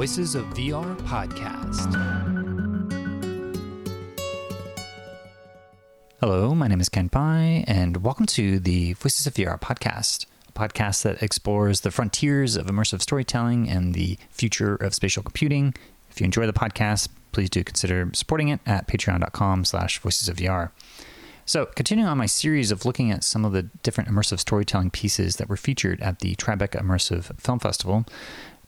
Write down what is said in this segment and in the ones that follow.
Voices of VR podcast. Hello, my name is Kent Bye, and welcome to the Voices of VR podcast, a podcast that explores the frontiers of immersive storytelling and the future of spatial computing. If you enjoy the podcast, please do consider supporting it at patreon.com slash voices of VR. So, continuing on my series of looking at some of the different immersive storytelling pieces that were featured at the Tribeca Immersive Film Festival,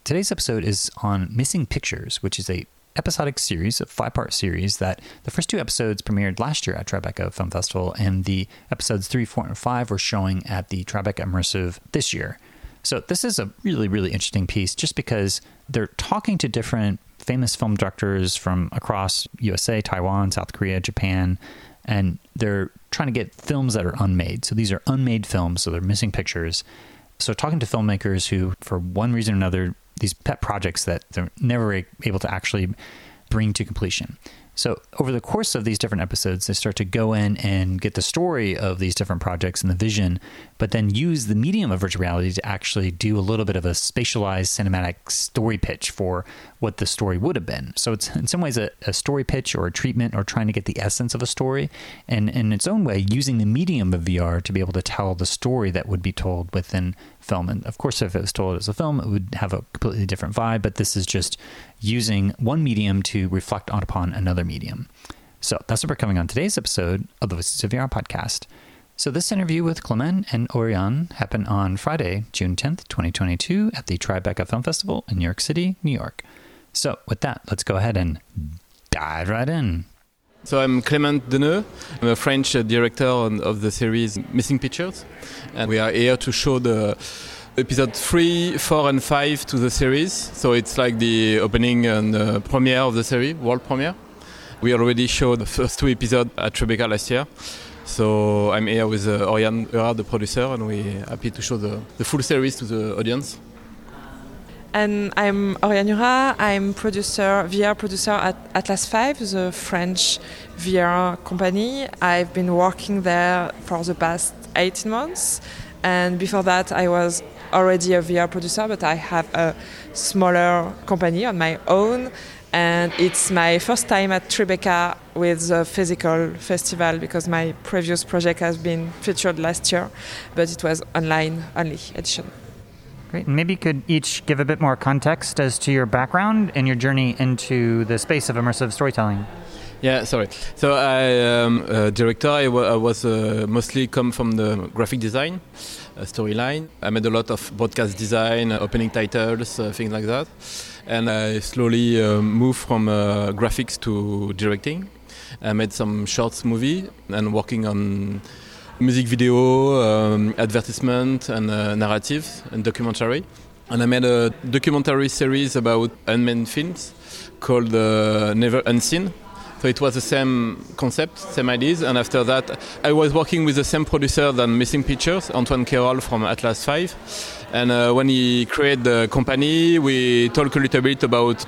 today's episode is on Missing Pictures, which is a episodic series, a five part series that the first two episodes premiered last year at Tribeca Film Festival, and the episodes three, four, and five were showing at the Tribeca Immersive this year. So, this is a really, really interesting piece just because they're talking to different famous film directors from across USA, Taiwan, South Korea, Japan, and they're trying to get films that are unmade. So, these are unmade films, so they're missing pictures. So, talking to filmmakers who, for one reason or another, these pet projects that they're never able to actually bring to completion. So, over the course of these different episodes, they start to go in and get the story of these different projects and the vision, but then use the medium of virtual reality to actually do a little bit of a spatialized cinematic story pitch for what the story would have been. So, it's in some ways a, a story pitch or a treatment or trying to get the essence of a story, and in its own way, using the medium of VR to be able to tell the story that would be told within film. And of course, if it was told as a film, it would have a completely different vibe, but this is just using one medium to reflect on upon another medium. So that's what we're coming on today's episode of the Voices of VR podcast. So this interview with Clement and Oriane happened on Friday, June 10th, 2022 at the Tribeca Film Festival in New York City, New York. So with that, let's go ahead and dive right in. So I'm Clement Deneux. I'm a French director of the series Missing Pictures, and we are here to show the episode 3, 4 and 5 to the series. So it's like the opening and uh, premiere of the series, world premiere. We already showed the first two episodes at Tribeca last year. So I'm here with uh, Oriane the producer, and we're happy to show the, the full series to the audience. And I'm Oriane Hurard. I'm producer, VR producer at Atlas 5, the French VR company. I've been working there for the past 18 months. And before that, I was already a VR producer, but I have a smaller company on my own. And it's my first time at Tribeca with the physical festival because my previous project has been featured last year, but it was online only edition. Great. Maybe you could each give a bit more context as to your background and your journey into the space of immersive storytelling. Yeah, sorry. So I am a director. I, was uh, mostly come from the graphic design uh, storyline. I made a lot of broadcast design, opening titles, uh, things like that. And I slowly uh, moved from uh, graphics to directing. I made some shorts movie and working on music video, um, advertisement, and uh, narrative and documentary. And I made a documentary series about unmanned films called Never Unseen so it was the same concept, same ideas. And after that, I was working with the same producer than Missing Pictures, Antoine Cayrol from Atlas 5. And uh, when he created the company, we talked a little bit about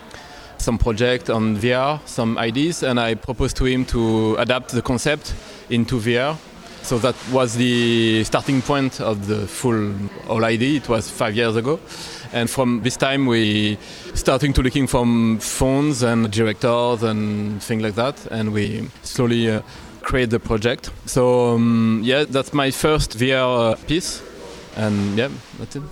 some project on VR, some ideas, and I proposed to him to adapt the concept into VR. So that was the starting point of the full whole idea. It was five years ago. And from this time, we starting to looking from phones and directors and things like that, and we slowly uh, create the project. So um, yeah, that's my first VR uh, piece, and yeah, that's it.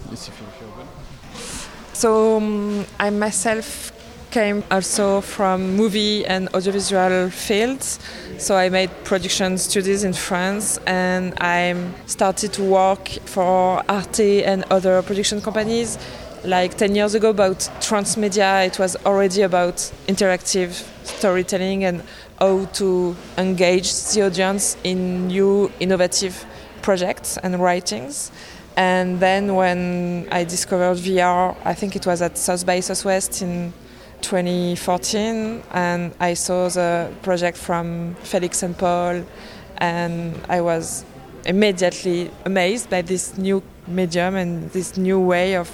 So um, I myself came also from movie and audiovisual fields. So I made production studies in France and I started to work for Arte and other production companies like 10 years ago about transmedia it was already about interactive storytelling and how to engage the audience in new innovative projects and writings and then when i discovered vr i think it was at south by southwest in 2014 and i saw the project from felix and paul and i was immediately amazed by this new medium and this new way of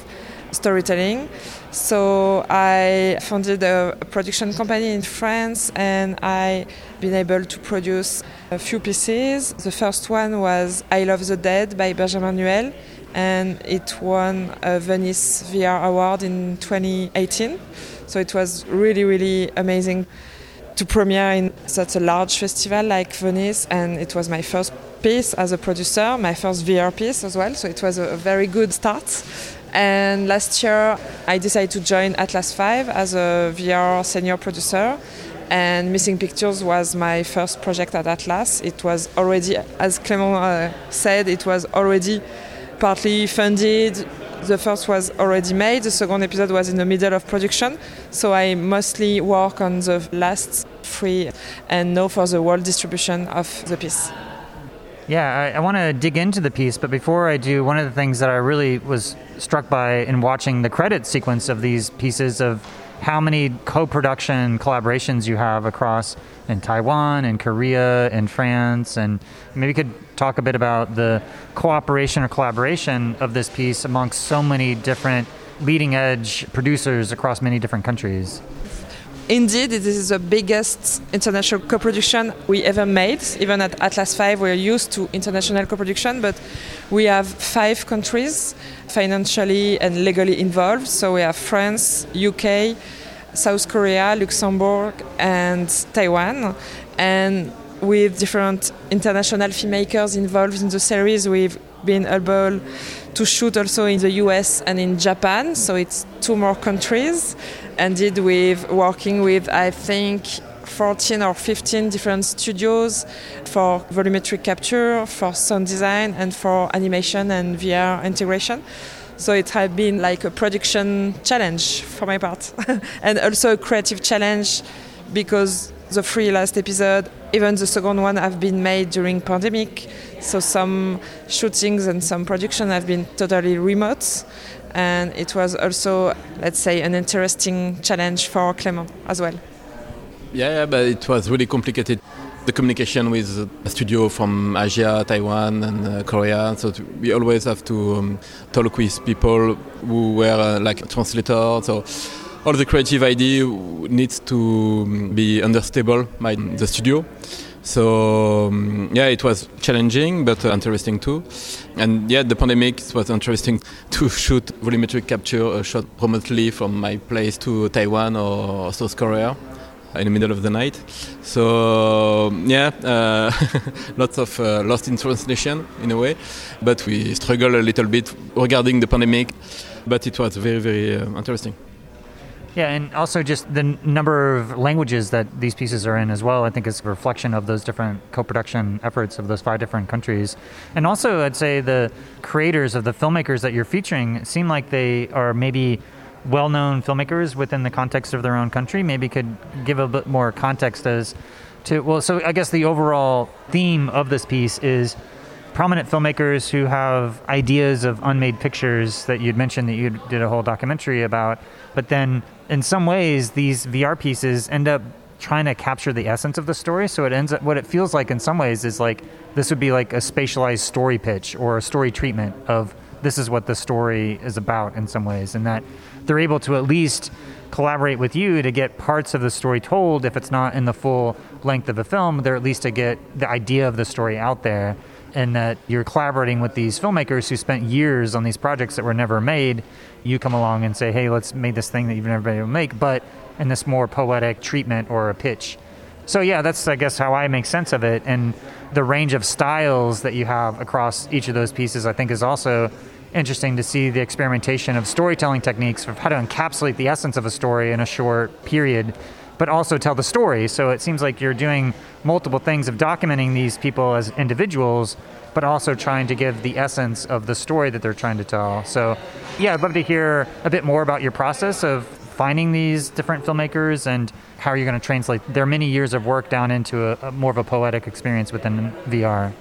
storytelling. So I founded a, production company in France and I been able to produce a few pieces. The first one was I Love the Dead by Benjamin Nuel and it won a Venice VR award in 2018. So it was really, really amazing to premiere in such a large festival like Venice, and it was my first piece as a producer, my first VR piece as well. So it was a, very good start. And last year, I decided to join Atlas 5 as a VR senior producer. And Missing Pictures was my first project at Atlas. It was already, as Clément uh, said, it was already partly funded, the first was already made, the second episode was in the middle of production, so I mostly work on the last three and now for the world distribution of the piece. Yeah, I, I want to dig into the piece, but before I do, one of the things that I really was struck by in watching the credit sequence of these pieces of how many co-production collaborations you have across in Taiwan and Korea and France, and maybe you could talk a bit about the cooperation or collaboration of this piece amongst so many different leading edge producers across many different countries. Indeed, this is the biggest international co-production we ever made. Even at Atlas 5, we're used to international co-production, but we have five countries financially and legally involved. So we have France, UK, South Korea, Luxembourg, and Taiwan. And with different international filmmakers involved in the series, we've been able to shoot also in the US and in Japan. So it's two more countries. And did with working with, I think, 14 or 15 different studios for volumetric capture, for sound design, and for animation and VR integration. So it had been like a production challenge for my part, and also a creative challenge because the three last episode, even the second one, have been made during pandemic. So some shootings and some production have been totally remote, and it was also, let's say, an interesting challenge for Clément as well. Yeah, but it was really complicated the communication with a studio from Asia, Taiwan, and uh, Korea. So we always have to um, talk with people who were uh, like translators. So all the creative idea needs to um, be understandable by the studio. So um, yeah, it was challenging but uh, interesting too. And yeah, the pandemic it was interesting to shoot volumetric capture uh, shot remotely from my place to Taiwan or South Korea in the middle of the night. So yeah, uh, lots of uh, lost in translation in a way, but we struggle a little bit regarding the pandemic. But it was very very uh, interesting. Yeah, and also just the number of languages that these pieces are in as well. I think is a reflection of those different co-production efforts of those five different countries, and also I'd say the creators of the filmmakers that you're featuring seem like they are maybe well-known filmmakers within the context of their own country maybe could give a bit more context as to well so i guess the overall theme of this piece is prominent filmmakers who have ideas of unmade pictures that you'd mentioned that you did a whole documentary about but then in some ways these vr pieces end up trying to capture the essence of the story. So it ends up what it feels like in some ways is like this would be like a spatialized story pitch or a story treatment of this is what the story is about in some ways and that they're able to at least collaborate with you to get parts of the story told. If it's not in the full length of a film they're at least to get the idea of the story out there and that you're collaborating with these filmmakers who spent years on these projects that were never made you come along and say hey let's make this thing that you've never been able to make but in this more poetic treatment or a pitch. So yeah that's i guess how i make sense of it. And the range of styles that you have across each of those pieces i think is also interesting to see the experimentation of storytelling techniques of how to encapsulate the essence of a story in a short period, but also tell the story. So it seems like you're doing multiple things of documenting these people as individuals, but also trying to give the essence of the story that they're trying to tell. So, yeah, I'd love to hear a bit more about your process of finding these different filmmakers and how you're going to translate their many years of work down into a, a more of a poetic experience within VR.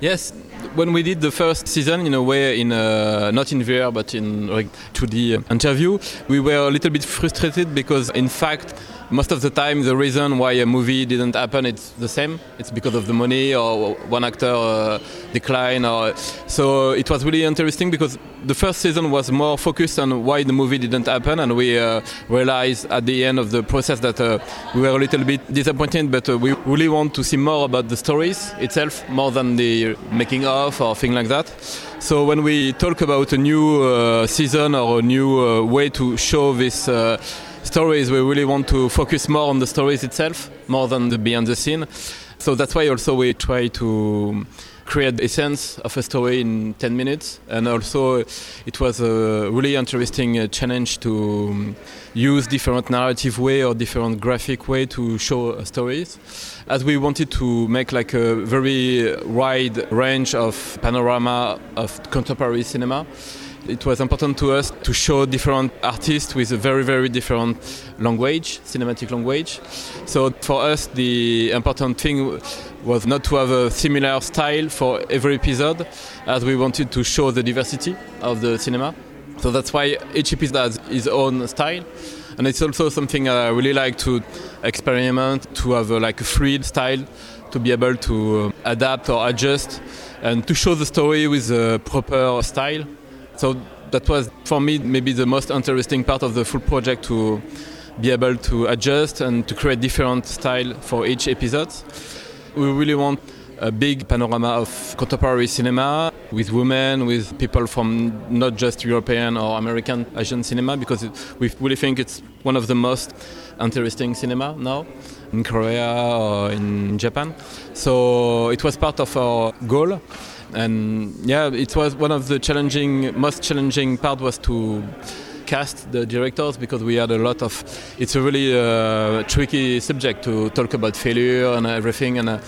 Yes, when we did the first season, in a way, in uh, not in VR but in like 2D interview, we were a little bit frustrated because, in fact, most of the time the reason why a movie didn't happen it's the same. It's because of the money or one actor uh, decline or so it was really interesting because the first season was more focused on why the movie didn't happen and we uh, realized at the end of the process that uh, we were a little bit disappointed but uh, we really want to see more about the stories itself more than the making of or things like that so when we talk about a new uh, season or a new uh, way to show this stories, we really want to focus more on the stories itself, more than the behind the scene. So that's why also we try to create the essence of a story in 10 minutes. And also, it was a really interesting uh, challenge to um, use different narrative way or different graphic way to show uh, stories. As we wanted to make like a very wide range of panorama of contemporary cinema it was important to us to show different artists with a very very different language cinematic language so for us the important thing was not to have a similar style for every episode as we wanted to show the diversity of the cinema. So that's why each episode has its own style. And it's also something i really like to experiment to have a, like a free style to be able to uh, adapt or adjust and to show the story with a proper style. So that was for me maybe the most interesting part of the full project to be able to adjust and to create different style for each episode. We really want a big panorama of contemporary cinema with women, with people from not just European or American Asian cinema, because it, we really think it's one of the most interesting cinema now in Korea or in Japan. So it was part of our goal and yeah, it was one of the challenging, most challenging part was to cast the directors because we had a lot of. It's a really uh, tricky subject to talk about failure and everything. And uh,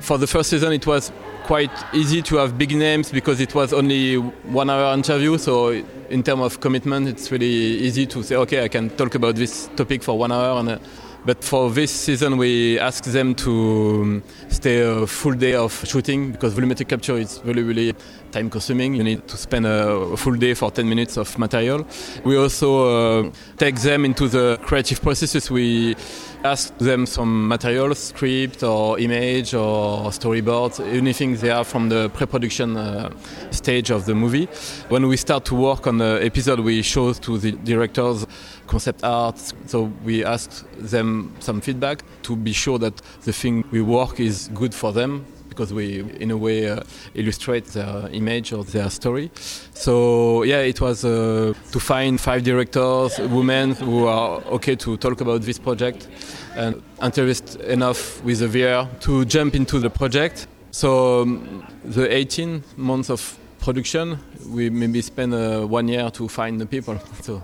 for the first season, it was quite easy to have big names because it was only one hour interview. So in terms of commitment, it's really easy to say, okay, I can talk about this topic for one hour and. Uh, but for this season, we asked them to stay a full day of shooting because volumetric capture is really, really time consuming. You need to spend a full day for 10 minutes of material. We also uh, take them into the creative processes. We ask them some material, script or image or storyboards, anything they have from the pre-production uh, stage of the movie. When we start to work on the episode, we show to the directors concept art. So we ask them some feedback to be sure that the thing we work is good for them because we, in a way, uh, illustrate their image or their story. So yeah, it was uh, to find five directors, women who are okay to talk about this project and interested enough with the VR to jump into the project. So um, the 18 months of production, we maybe spend uh, one year to find the people. So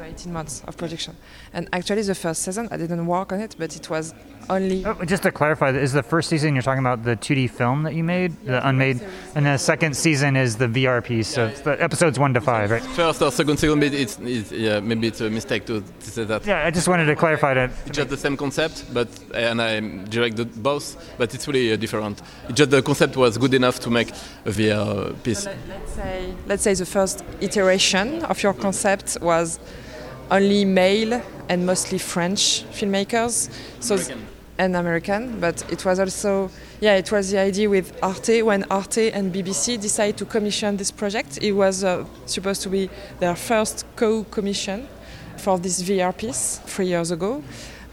before the 18 months of production. And actually, the first season, I didn't work on it, but it was only. Oh, just to clarify, is the first season you're talking about the 2D film that you made, the unmade, and the second season is the VR piece. So the episodes one to five, right? First or second season, it's, it's yeah, maybe it's a mistake to, to, say that. Yeah, I just wanted to clarify that. It's just the same concept, but and I directed both, but it's really uh, different. It's just the concept was good enough to make a VR piece. So let, us say, let's say the first iteration of your concept was only male and mostly French filmmakers. So American and American, but it was also, yeah, it was the idea with Arte when Arte and BBC decided to commission this project. It was uh, supposed to be their first co-commission for this VR piece three years ago,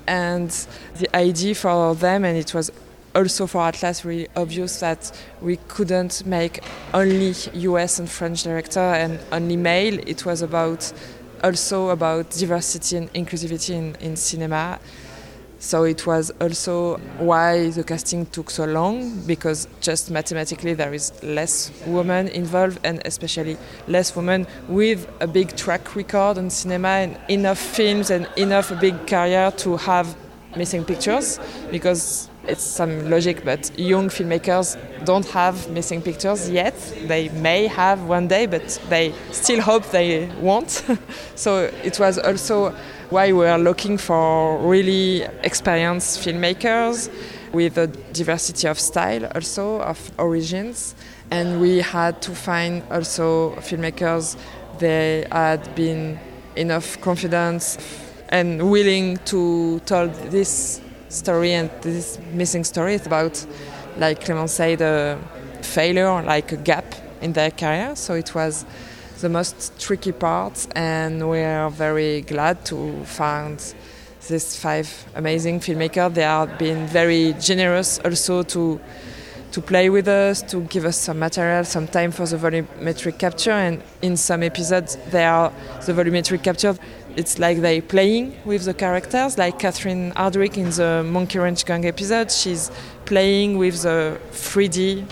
and the idea for them, and it was also for Atlas really obvious that we couldn't make only US and French director and only male. It was about also about diversity and inclusivity in, in cinema. So it was also why the casting took so long because just mathematically there is less women involved and especially less women with a big track record in cinema and enough films and enough big career to have missing pictures because it's some logic but young filmmakers don't have missing pictures yet. They may have one day but they still hope they won't. So it was also why we are looking for really experienced filmmakers with a diversity of style also of origins. And we had to find also filmmakers they had been enough confidence and willing to tell this story and this missing story is about like Clément said a failure like a gap in their career. So it was the most tricky part, and we are very glad to find these five amazing filmmakers. They have been very generous also to to play with us, to give us some material, some time for the volumetric capture, and in some episodes, they are the volumetric capture it's like they playing with the characters. Like Catherine Hardwicke in the Monkey Wrench Gang episode, she's playing with the 3D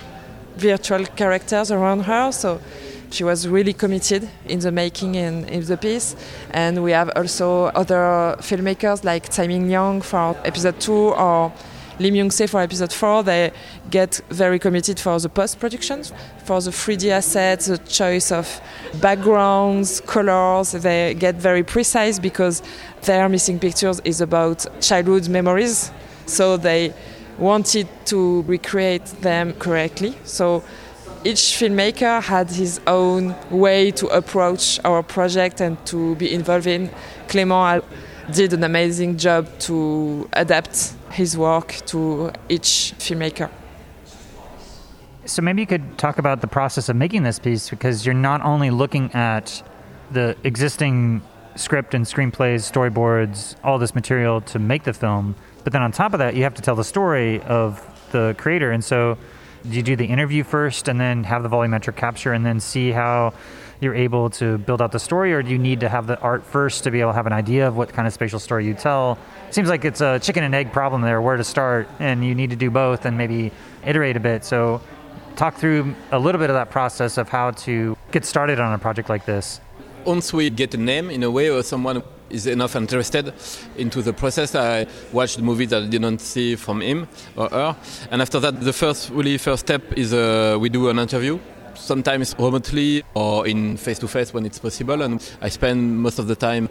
virtual characters around her. So she was really committed in the making and in the piece. And we have also other filmmakers like Tsai Ming Liang for episode two or Lim Young Se for episode four. They get very committed for the post production, for the 3D assets, the choice of backgrounds, colors. They get very precise because their missing pictures is about childhood memories. So they wanted to recreate them correctly. So each filmmaker had his own way to approach our project and to be involved in. Clément uh, did an amazing job to adapt his work to each filmmaker. So maybe you could talk about the process of making this piece because you're not only looking at the existing script and screenplays, storyboards, all this material to make the film, but then on top of that, you have to tell the story of the creator. And so do you do the interview first and then have the volumetric capture and then see how you're able to build out the story or do you need to have the art first to be able to have an idea of what kind of spatial story you tell seems like it's a chicken and egg problem there where to start and you need to do both and maybe iterate a bit so talk through a little bit of that process of how to get started on a project like this once we get a name in a way or someone is enough interested into the process. I watched movie that I didn't see from him or her, and after that, the first really first step is uh, we do an interview. Sometimes remotely or in face to face when it's possible, and I spend most of the time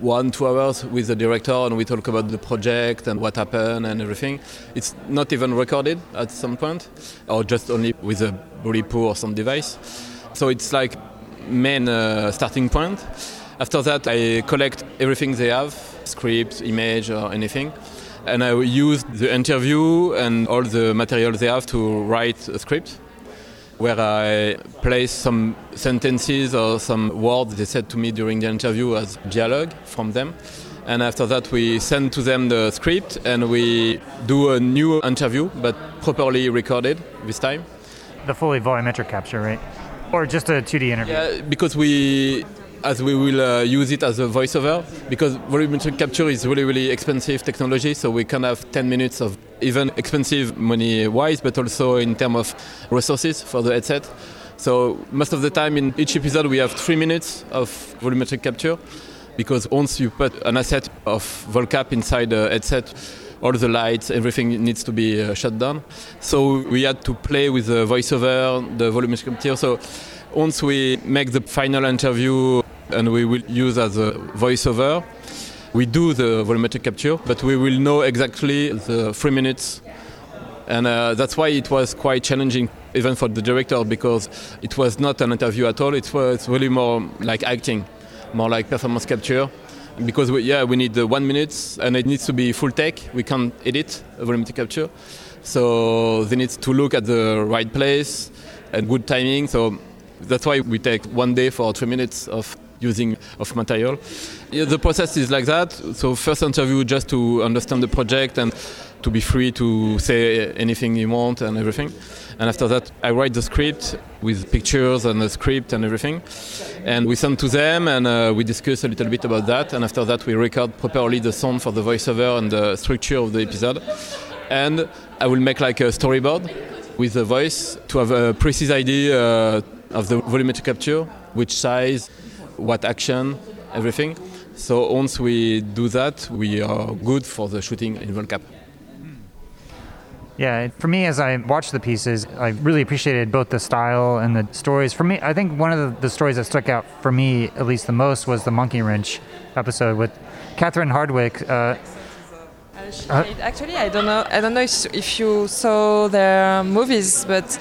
one two hours with the director and we talk about the project and what happened and everything. It's not even recorded at some point or just only with a really or some device. So it's like main uh, starting point. After that, I collect everything they have script, image, or anything. And I use the interview and all the material they have to write a script where I place some sentences or some words they said to me during the interview as dialogue from them. And after that, we send to them the script and we do a new interview, but properly recorded this time. The fully volumetric capture, right? Or just a 2D interview? Yeah, because we as we will uh, use it as a voiceover because volumetric capture is really really expensive technology so we can have 10 minutes of even expensive money wise but also in terms of resources for the headset so most of the time in each episode we have three minutes of volumetric capture because once you put an asset of volcap inside the headset all the lights, everything needs to be uh, shut down. So we had to play with the voiceover, the volumetric capture. So once we make the final interview and we will use as a voiceover. We do the volumetric capture, but we will know exactly the three minutes. And uh, that's why it was quite challenging, even for the director, because it was not an interview at all. It was really more like acting, more like performance capture. Because we, yeah, we need the one minute, and it needs to be full take. We can't edit a volumetric capture, so they need to look at the right place and good timing. So that's why we take one day for three minutes of using of material. Yeah, the process is like that. So first interview just to understand the project and to be free to say anything you want and everything. And after that, I write the script with pictures and the script and everything. And we send to them and uh, we discuss a little bit about that. And after that, we record properly the sound for the voiceover and the structure of the episode. And I will make like a storyboard with the voice to have a precise idea uh, of the volumetric capture, which size, what action, everything. So once we do that, we are good for the shooting in volcap. Yeah, for me, as I watched the pieces, I really appreciated both the style and the stories. For me, I think one of the, the stories that stuck out for me, at least the most, was the Monkey Wrench episode with Catherine Hardwicke. Uh, uh, actually, I don't know. I don't know if, if you saw their movies, but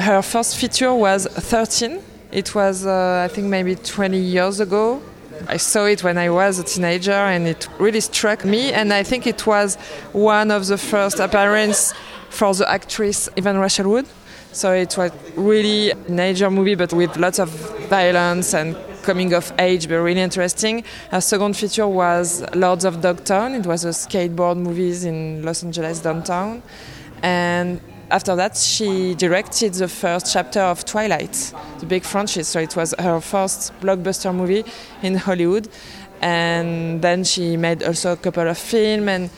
her first feature was 13 it was, uh, I think, maybe 20 years ago. I saw it when I was a teenager and it really struck me. And I think it was one of the first appearances for the actress Evan Rachel Wood. So it was really a teenager movie, but with lots of violence and coming of age, but really interesting. Her second feature was Lords of Dogtown. It was a skateboard movies in Los Angeles downtown. And after that, she directed the first chapter of Twilight, the big franchise. So it was her first blockbuster movie in Hollywood. and then she made also a couple of films and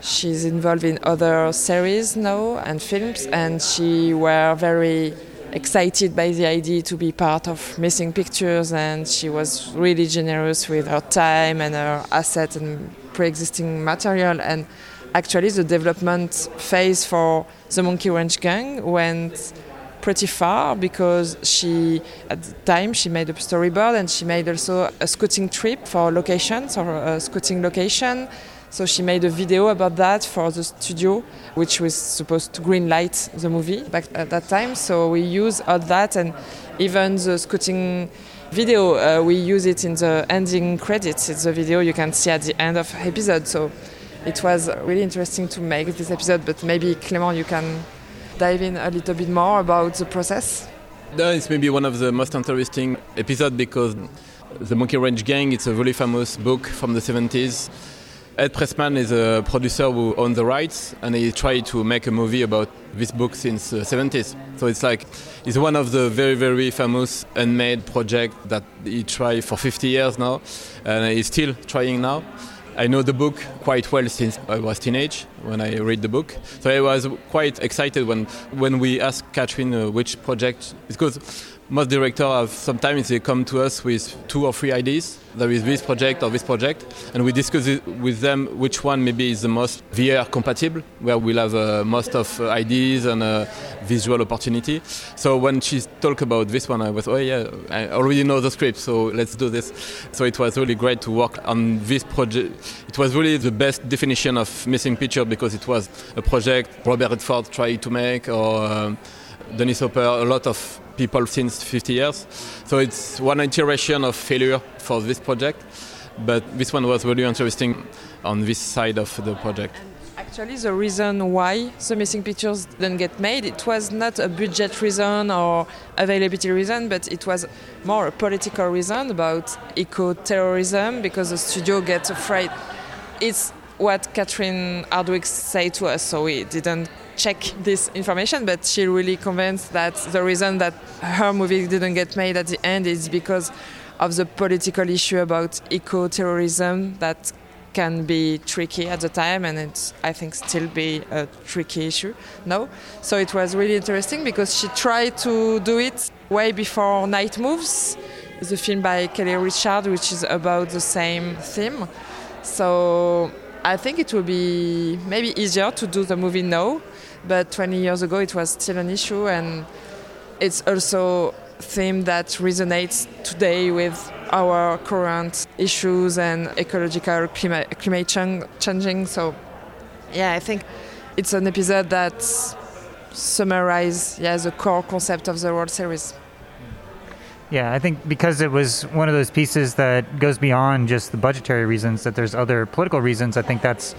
she's involved in other series now and films and she were very excited by the idea to be part of missing pictures and she was really generous with her time and her assets and pre-existing material and actually the development phase for the monkey wrench gang went pretty far because she at the time she made a storyboard and she made also a scouting trip for locations or a scouting location. So she made a video about that for the studio which was supposed to green light the movie back at that time. So we use all that and even the scouting video uh, we use it in the ending credits. It's a video you can see at the end of episode. So it was really interesting to make this episode but maybe Clément you can dive in a little bit more about the process? It's maybe one of the most interesting episodes because the Monkey Wrench Gang it's a really famous book from the 70s. Ed Pressman is a producer who owns the rights and he tried to make a movie about this book since the 70s. So it's like it's one of the very very famous unmade project that he tried for 50 years now and he's still trying now. I know the book quite well since I was teenage when I read the book. So I was quite excited when when we asked Catherine uh, which project because most directors have sometimes they come to us with two or three ideas. There is this project or this project, and we discuss it with them which one maybe is the most VR compatible, where we'll have uh, most of uh, ideas and uh, visual opportunity. So when she talked about this one, I was, oh yeah, I already know the script, so let's do this. So it was really great to work on this project. It was really the best definition of missing picture because it was a project Robert Redford tried to make or. Um, Dennis Hopper, a lot of people since 50 years. So it's one iteration of failure for this project, but this one was really interesting on this side of the project. Actually, the reason why the missing pictures didn't get made, it was not a budget reason or availability reason, but it was more a political reason about eco-terrorism because the studio gets afraid. It's what Catherine Hardwicke said to us, so we didn't check this information, but she really convinced that the reason that her movie didn't get made at the end is because of the political issue about eco-terrorism that can be tricky at the time and it's I think still be a tricky issue now. so it was really interesting because she tried to do it way before Night Moves the film by Kelly Reichardt which is about the same theme so I think it will be maybe easier to do the movie now but 20 years ago it was still an issue and it's also theme that resonates today with our current issues and ecological climate, climate changing so yeah i think it's an episode that summarizes yeah, the core concept of the world series. Yeah, I think because it was one of those pieces that goes beyond just the budgetary reasons, that there's other political reasons, I think that's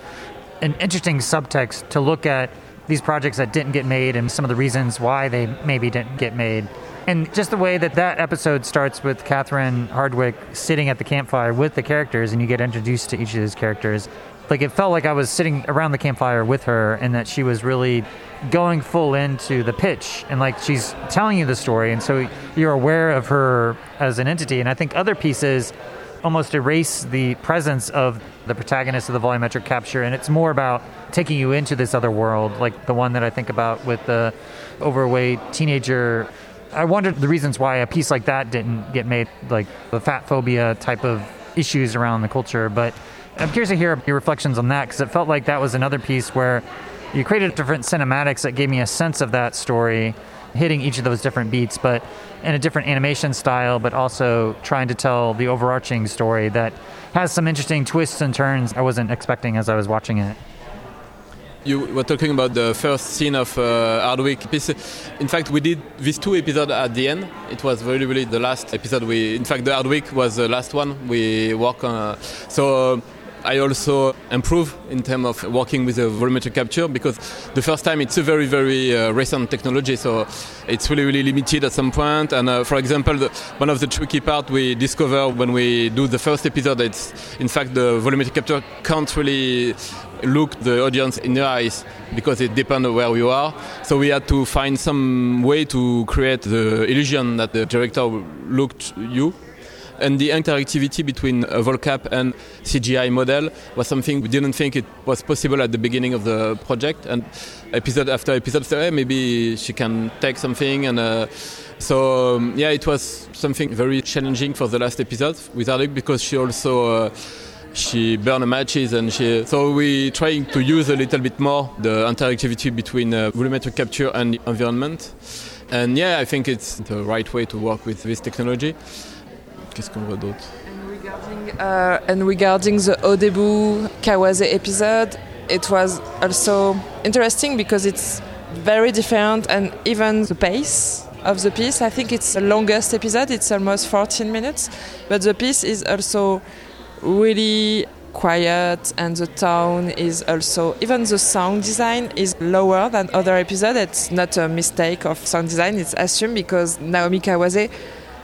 an interesting subtext to look at these projects that didn't get made and some of the reasons why they maybe didn't get made. And just the way that that episode starts with Catherine Hardwicke sitting at the campfire with the characters and you get introduced to each of those characters. Like it felt like I was sitting around the campfire with her and that she was really going full into the pitch and like she's telling you the story. And so you're aware of her as an entity. And I think other pieces almost erase the presence of the protagonist of the volumetric capture, and it's more about taking you into this other world, like the one that I think about with the overweight teenager. I wondered the reasons why a piece like that didn't get made, like the fat phobia type of issues around the culture. But I'm curious to hear your reflections on that because it felt like that was another piece where you created different cinematics that gave me a sense of that story hitting each of those different beats, but in a different animation style, but also trying to tell the overarching story that has some interesting twists and turns I wasn't expecting as I was watching it. You were talking about the first scene of uh, Hardwicke piece. In fact, we did these two episodes at the end. It was really, really the last episode. We, in fact, the Hardwicke was the last one we worked on. So. Uh, I also improve in terms of working with a volumetric capture because the first time it's a very very uh, recent technology, so it's really really limited at some point. And uh, for example, the, one of the tricky part we discover when we do the first episode, it's in fact the volumetric capture can't really look the audience in the eyes because it depends on where you are. So we had to find some way to create the illusion that the director looked you And the interactivity between a volcap and CGI model was something we didn't think it was possible at the beginning of the project. And episode after episode, so, hey, maybe she can take something. And uh, so, um, yeah, it was something very challenging for the last episode with Hardwicke because she also. Uh, she burned matches and she so we trying to use a little bit more the interactivity between uh, volumetric capture and environment and yeah i think it's the right way to work with this technology qu'est-ce qu'on voit d'autre and regarding, uh, and regarding the Odebu Kawase episode it was also interesting because it's very different and even the pace of the piece. I think it's the longest episode. It's almost 14 minutes. But the piece is also really quiet and the tone is also even the sound design is lower than other episodes. It's not a mistake of sound design it's assumed because naomi kawase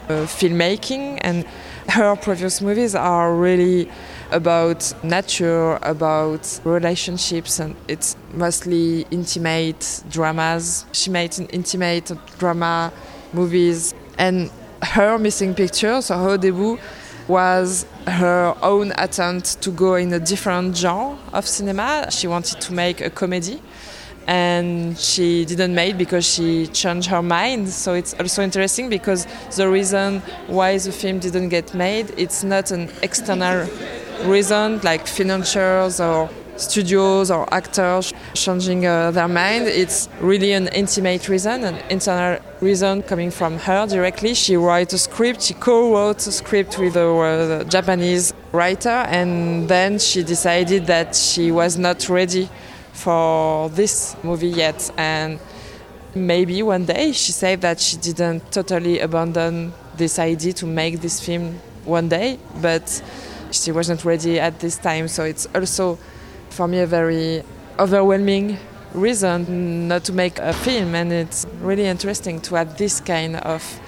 Uh, filmmaking and her previous movies are really about nature about relationships and it's mostly intimate dramas she made intimate drama movies and her missing picture so her debut was her own attempt to go in a different genre of cinema. She wanted to make a comedy and she didn't make because she changed her mind. So it's also interesting because the reason why the film didn't get made, it's not an external reason like financiers or studios or actors changing uh, their mind. It's really an intimate reason, an internal reason coming from her directly. She wrote a script, she co-wrote a script with a uh, Japanese writer, and then she decided that she was not ready for this movie yet. And maybe one day she said that she didn't totally abandon this idea to make this film one day, but she wasn't ready at this time. So it's also for me a very overwhelming reason not to make a film and it's really interesting to add this kind of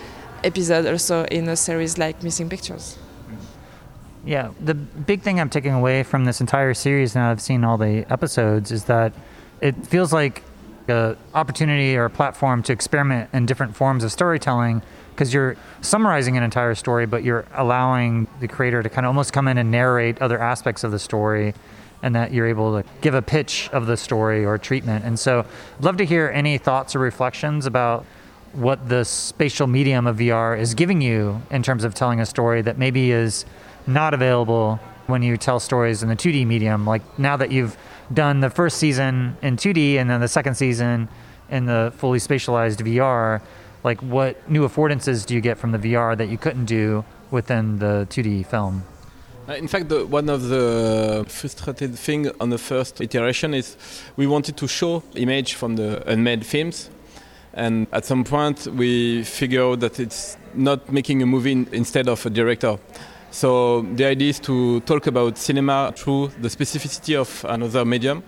episode also in a series like missing pictures yeah the big thing i'm taking away from this entire series now i've seen all the episodes is that it feels like an opportunity or a platform to experiment in different forms of storytelling because you're summarizing an entire story but you're allowing the creator to kind of almost come in and narrate other aspects of the story and that you're able to give a pitch of the story or treatment. And so, I'd love to hear any thoughts or reflections about what the spatial medium of VR is giving you in terms of telling a story that maybe is not available when you tell stories in the 2D medium. Like now that you've done the first season in 2D and then the second season in the fully spatialized VR, like what new affordances do you get from the VR that you couldn't do within the 2D film? Uh, in fact, the, one of the frustrated thing on the first iteration is we wanted to show image from the unmade films, and at some point we figured that it's not making a movie instead of a director. So the idea is to talk about cinema through the specificity of another medium.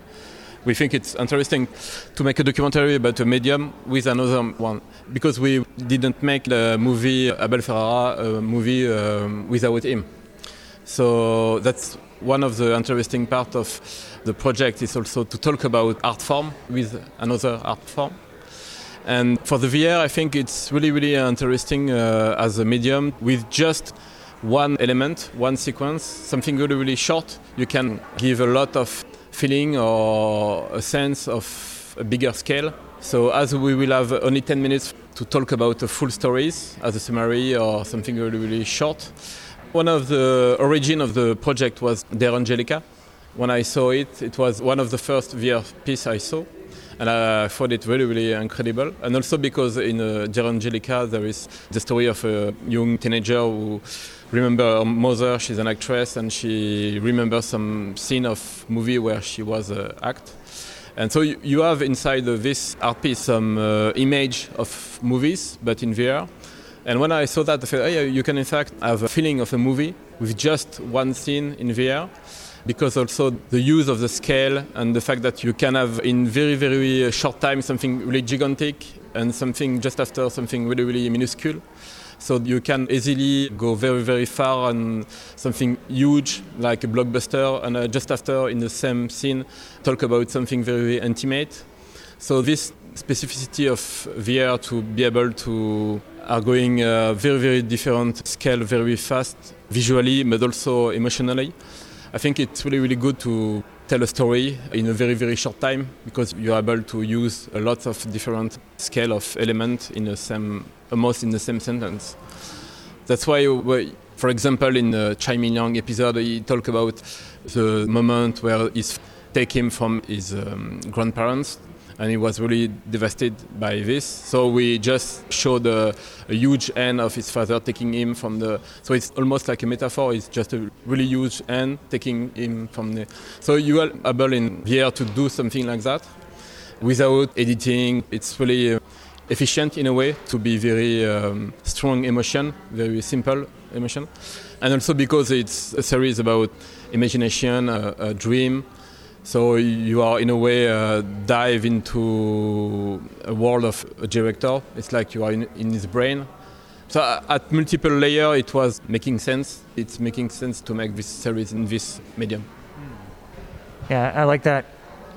We think it's interesting to make a documentary about a medium with another one because we didn't make the movie Abel Ferrara a movie um, without him. So that's one of the interesting part of the project is also to talk about art form with another art form. And for the VR, I think it's really, really interesting uh, as a medium with just one element, one sequence, something really, really short. You can give a lot of feeling or a sense of a bigger scale. So as we will have only 10 minutes to talk about the full stories as a summary or something really, really short, one of the origin of the project was Dear Angelica. When I saw it, it was one of the first VR piece I saw, and I thought it really, really incredible. And also because in uh, Dear Angelica there is the story of a young teenager who remember her mother. She's an actress, and she remembers some scene of movie where she was uh, act. And so you, have inside this art piece some uh, image of movies, but in VR. And when I saw that, I said, oh, yeah, you can in fact have a feeling of a movie with just one scene in VR. Because also the use of the scale and the fact that you can have in very, very short time something really gigantic and something just after something really, really minuscule. So you can easily go very, very far on something huge like a blockbuster and uh, just after in the same scene talk about something very, very intimate. So this specificity of VR to be able to are going uh, very very different scale very fast visually but also emotionally. I think it's really really good to tell a story in a very very short time because you're able to use a lot of different scale of elements in the same almost in the same sentence. That's why, for example, in the Tsai Ming-liang episode, he talk about the moment where he's take him from his um, grandparents and he was really devastated by this. So we just showed a, a, huge hand of his father taking him from the. So it's almost like a metaphor. It's just a really huge hand taking him from the. So you are able in here to do something like that without editing. It's really uh, efficient in a way to be very um, strong emotion, very simple emotion, and also because it's a series about imagination, a, a dream so you are in a way uh, dive into a world of a director. It's like you are in, in his brain. So uh, at multiple layer, it was making sense. It's making sense to make this series in this medium. Yeah, I like that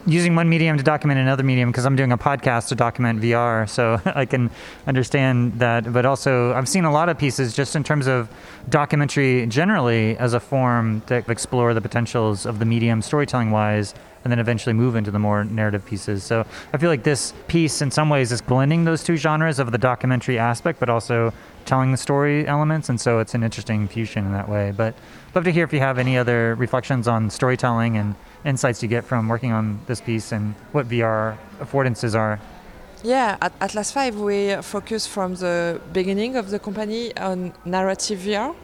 using one medium to document another medium because I'm doing a podcast to document VR, so I can understand that. But also, I've seen a lot of pieces just in terms of documentary generally as a form that explore the potentials of the medium storytelling wise and then eventually move into the more narrative pieces. So I feel like this piece, in some ways, is blending those two genres of the documentary aspect, but also telling the story elements. And so it's an interesting fusion in that way. But love to hear if you have any other reflections on storytelling and insights you get from working on this piece and what VR affordances are? Yeah, at Atlas 5 we focus from the beginning of the company on narrative VR.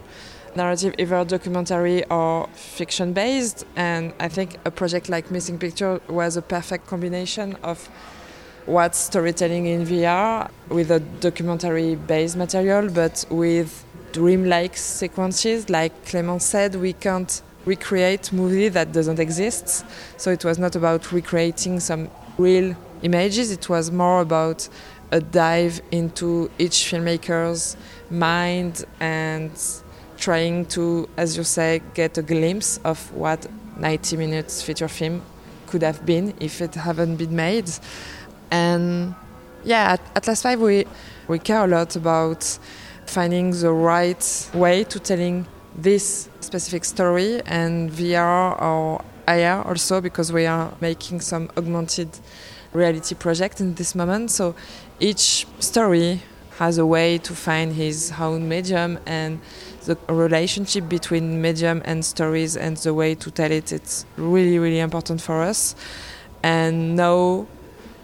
Narrative either documentary or fiction based, and I think a project like Missing Picture was a perfect combination of what's storytelling in VR with a documentary based material, but with dreamlike sequences. Like Clément said, we can't recreate movie that doesn't exist. So it was not about recreating some real images. It was more about a dive into each filmmaker's mind and trying to, as you say, get a glimpse of what 90 minutes feature film could have been if it hadn't been made. And yeah, at Atlas 5 we, we care a lot about finding the right way to telling this specific story and VR or AR also because we are making some augmented reality project in this moment. So each story has a way to find his own medium and the relationship between medium and stories and the way to tell it it's really really important for us and now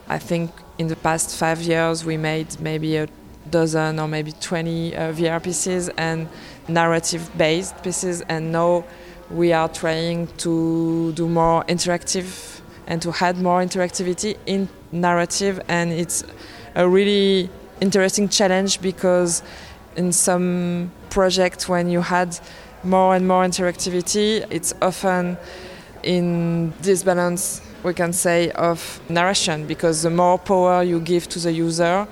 i think in the past five years we made maybe a dozen or maybe 20 uh, vr pieces and narrative based pieces and now we are trying to do more interactive and to add more interactivity in narrative and it's a really interesting challenge because in some projects when you had more and more interactivity it's often in this balance we can say of narration because the more power you give to the user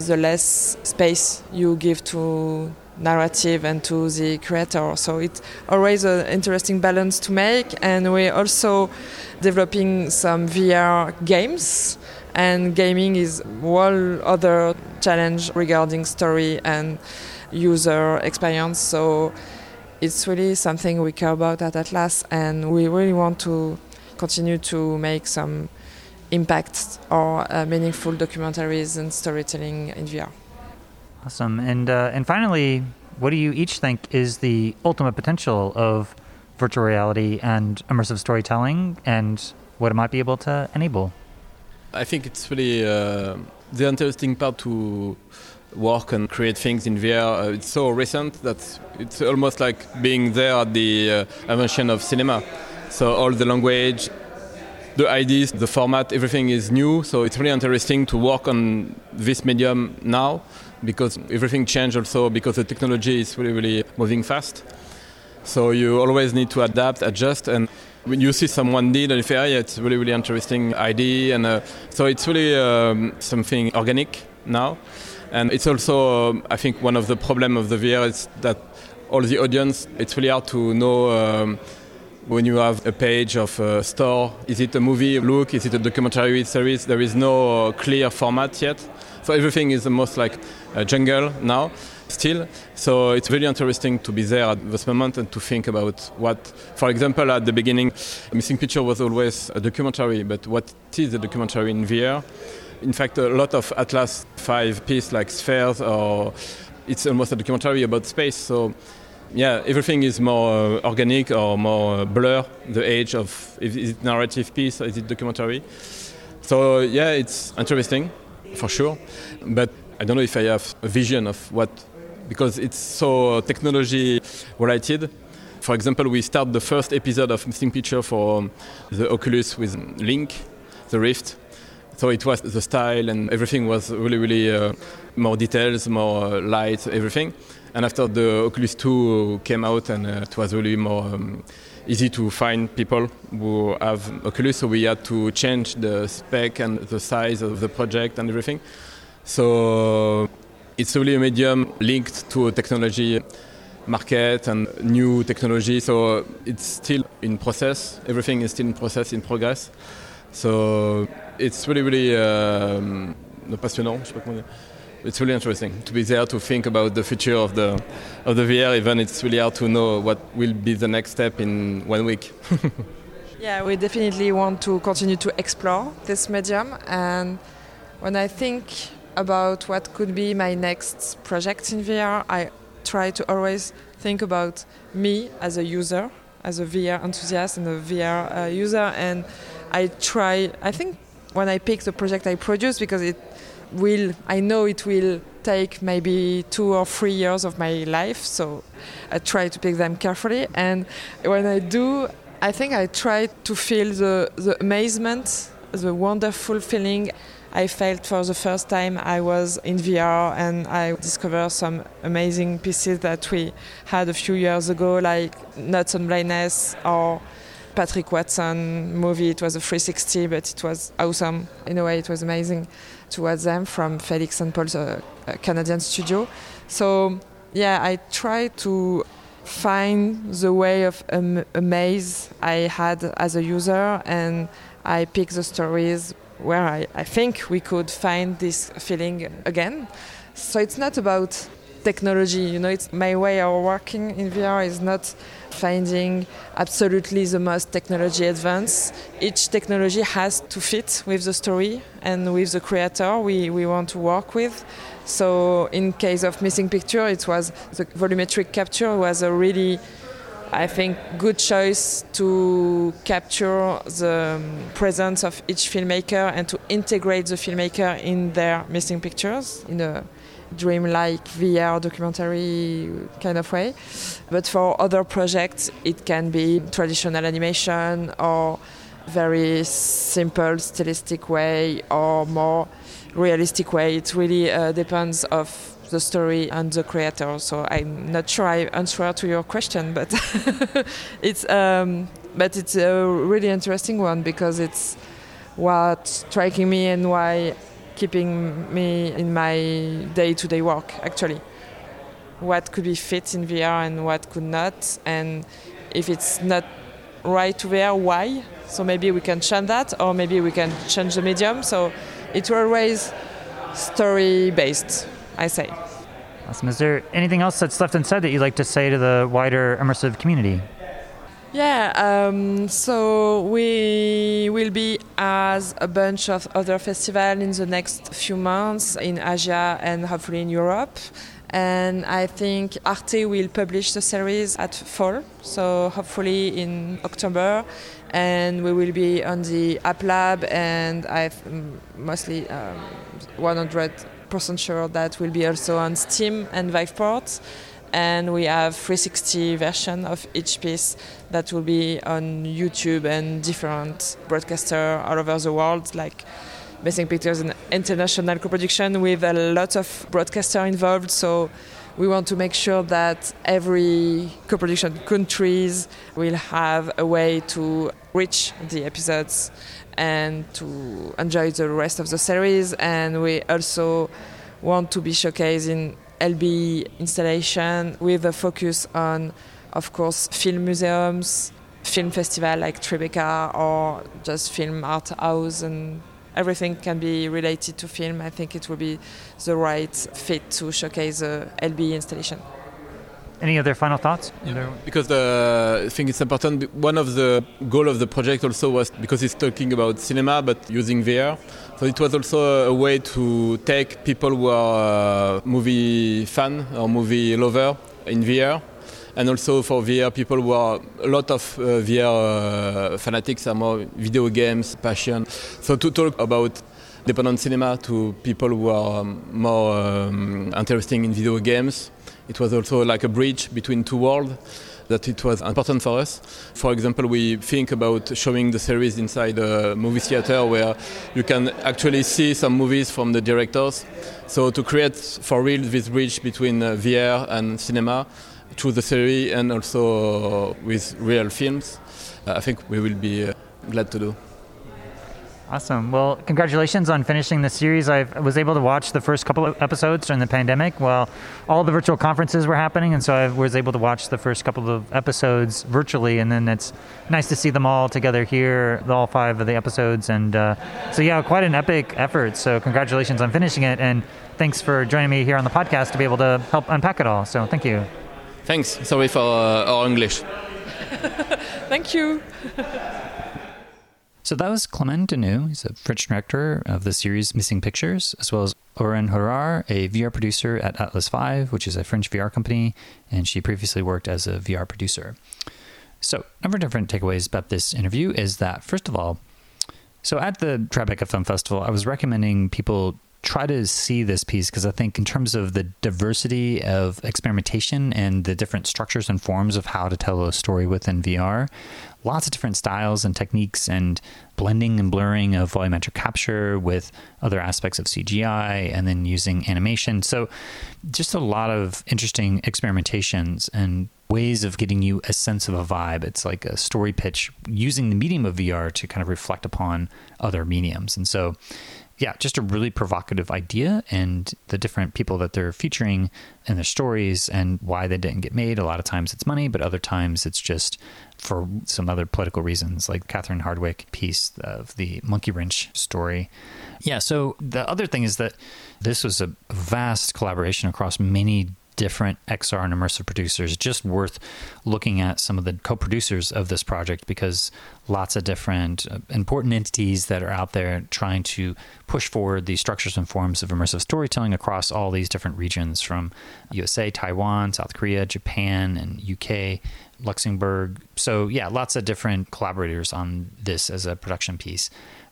the less space you give to narrative and to the creator. So it's always an interesting balance to make. And we're also developing some VR games. And gaming is one other challenge regarding story and user experience. So it's really something we care about at Atlas, and we really want to continue to make some impact or uh, meaningful documentaries and storytelling in VR. Awesome. And uh, and finally, what do you each think is the ultimate potential of virtual reality and immersive storytelling, and what it might be able to enable? I think it's really uh, the interesting part to work and create things in VR. Uh, it's so recent that it's almost like being there at the uh, invention of cinema. So all the language, the ideas, the format, everything is new. So it's really interesting to work on this medium now because everything changed also because the technology is really, really moving fast. So you always need to adapt, adjust, and when you see someone did an FAI, it's really, really interesting idea, and uh, so it's really um, something organic now. And it's also, um, I think, one of the problems of the VR is that all the audience, it's really hard to know um, when you have a page of a store, is it a movie look, is it a documentary series? There is no uh, clear format yet. So everything is almost like a jungle now, still. So it's really interesting to be there at this moment and to think about what, for example, at the beginning, Missing Picture was always a documentary, but what is a documentary in VR? In fact, a lot of Atlas 5 pieces like Spheres or it's almost a documentary about space. So yeah, everything is more uh, organic or more uh, blur. The age of is it narrative piece, or is it documentary? So yeah, it's interesting for sure. But I don't know if I have a vision of what because it's so technology related. For example, we start the first episode of Missing Picture for um, the Oculus with Link, the Rift. So it was the style and everything was really, really uh, more details, more uh, light, everything. And after the Oculus 2 came out, and uh, it was really more um, easy to find people who have Oculus, so we had to change the spec and the size of the project and everything. So it's really a medium linked to a technology market and new technology. So it's still in process. Everything is still in process, in progress. So it's really, really um, passionnant. Je sais pas comment dire. It's really interesting to be there to think about the future of the of the VR. Even it's really hard to know what will be the next step in one week. yeah, we definitely want to continue to explore this medium. And when I think about what could be my next project in VR, I try to always think about me as a user, as a VR enthusiast and a VR uh, user, and I try. I think when I pick the project I produce because it will I know it will take maybe two or three years of my life so I try to pick them carefully and when I do I think I try to feel the, the amazement the wonderful feeling I felt for the first time I was in VR and I discovered some amazing pieces that we had a few years ago like Notes on Blindness or Patrick Watson movie. It was a 360, but it was awesome. In a way, it was amazing to watch them from Felix and Paul's uh, Canadian studio. So, yeah, I try to find the way of um, amaze I had as a user, and I pick the stories where I, I think we could find this feeling again. So it's not about technology. You know, it's my way of working in VR is not finding absolutely the most technology advanced. Each technology has to fit with the story and with the creator we, we want to work with. So in case of missing picture, it was the volumetric capture was a really I think good choice to capture the presence of each filmmaker and to integrate the filmmaker in their missing pictures in a dreamlike VR documentary kind of way. But for other projects, it can be traditional animation or very simple stylistic way or more realistic way. It really uh, depends of the story and the creator. So I'm not sure I answer to your question, but it's um, but it's a really interesting one because it's what's striking me and why keeping me in my day-to-day work actually. What could be fit in VR and what could not and if it's not right to VR why? So maybe we can change that or maybe we can change the medium. So it's always story based I say. Awesome. Is there anything else that's left unsaid that you'd like to say to the wider immersive community yeah, um, so we will be as a bunch of other festivals in the next few months in Asia and hopefully in Europe. And I think Arte will publish the series at fall, so hopefully in October. And we will be on the App Lab, and I'm mostly um, 100% sure that will be also on Steam and Viveport and we have 360 version of each piece that will be on YouTube and different broadcaster all over the world like Missing Pictures an international co-production with a lot of broadcaster involved. So we want to make sure that every co-production countries will have a way to reach the episodes and to enjoy the rest of the series. And we also want to be showcased in LB installation with a focus on, of course, film museums, film festival like Tribeca or just film art house and everything can be related to film. I think it will be the right fit to showcase the LB installation. Any other final thoughts? Yeah. Because the, I think it's important. One of the goal of the project also was because it's talking about cinema, but using VR. So it was also a way to take people who are uh, movie fan or movie lover in VR, and also for VR people who are a lot of uh, VR uh, fanatics are more video games passion. So to talk about dependent cinema to people who are um, more um, interested in video games it was also like a bridge between two worlds that it was important for us. For example, we think about showing the series inside a movie theater where you can actually see some movies from the directors. So to create for real this bridge between uh, VR and cinema through the series and also with real films, uh, I think we will be uh, glad to do. Awesome. Well, congratulations on finishing the series. I was able to watch the first couple of episodes during the pandemic while all the virtual conferences were happening. And so I was able to watch the first couple of episodes virtually. And then it's nice to see them all together here, all five of the episodes. And uh, so, yeah, quite an epic effort. So, congratulations on finishing it. And thanks for joining me here on the podcast to be able to help unpack it all. So, thank you. Thanks. Sorry for uh, our English. thank you. So that was Clément Deneux. He's a French director of the series Missing Pictures, as well as Oriane Hurard, a VR producer at Atlas V, which is a French VR company, and she previously worked as a VR producer. So, a number of different takeaways about this interview is that, first of all, so at the Tribeca Film Festival, I was recommending people try to see this piece because I think, in terms of the diversity of experimentation and the different structures and forms of how to tell a story within VR, lots of different styles and techniques and blending and blurring of volumetric capture with other aspects of CGI and then using animation. So, just a lot of interesting experimentations and ways of getting you a sense of a vibe. It's like a story pitch using the medium of VR to kind of reflect upon other mediums. And so, yeah, just a really provocative idea and the different people that they're featuring and their stories and why they didn't get made. A lot of times it's money, but other times it's just for some other political reasons, like Catherine Hardwicke piece of the Monkey Wrench story. Yeah, so the other thing is that this was a vast collaboration across many different XR and immersive producers. Just worth looking at some of the co producers of this project because lots of different uh, important entities that are out there trying to push forward the structures and forms of immersive storytelling across all these different regions from USA, Taiwan, South Korea, Japan, and UK. Luxembourg. So, yeah, lots of different collaborators on this as a production piece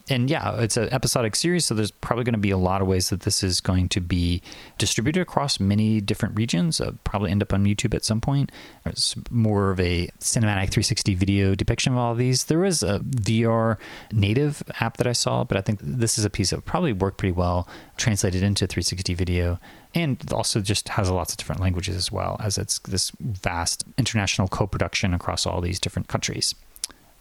and yeah, it's an episodic series, so there's probably going to be a lot of ways that this is going to be distributed across many different regions. Uh, probably end up on YouTube at some point. It's more of a cinematic 360 video depiction of all of these. There was a VR native app that I saw, but I think this is a piece that probably worked pretty well translated into 360 video and also just has lots of different languages as well as it's this vast international co-production across all these different countries.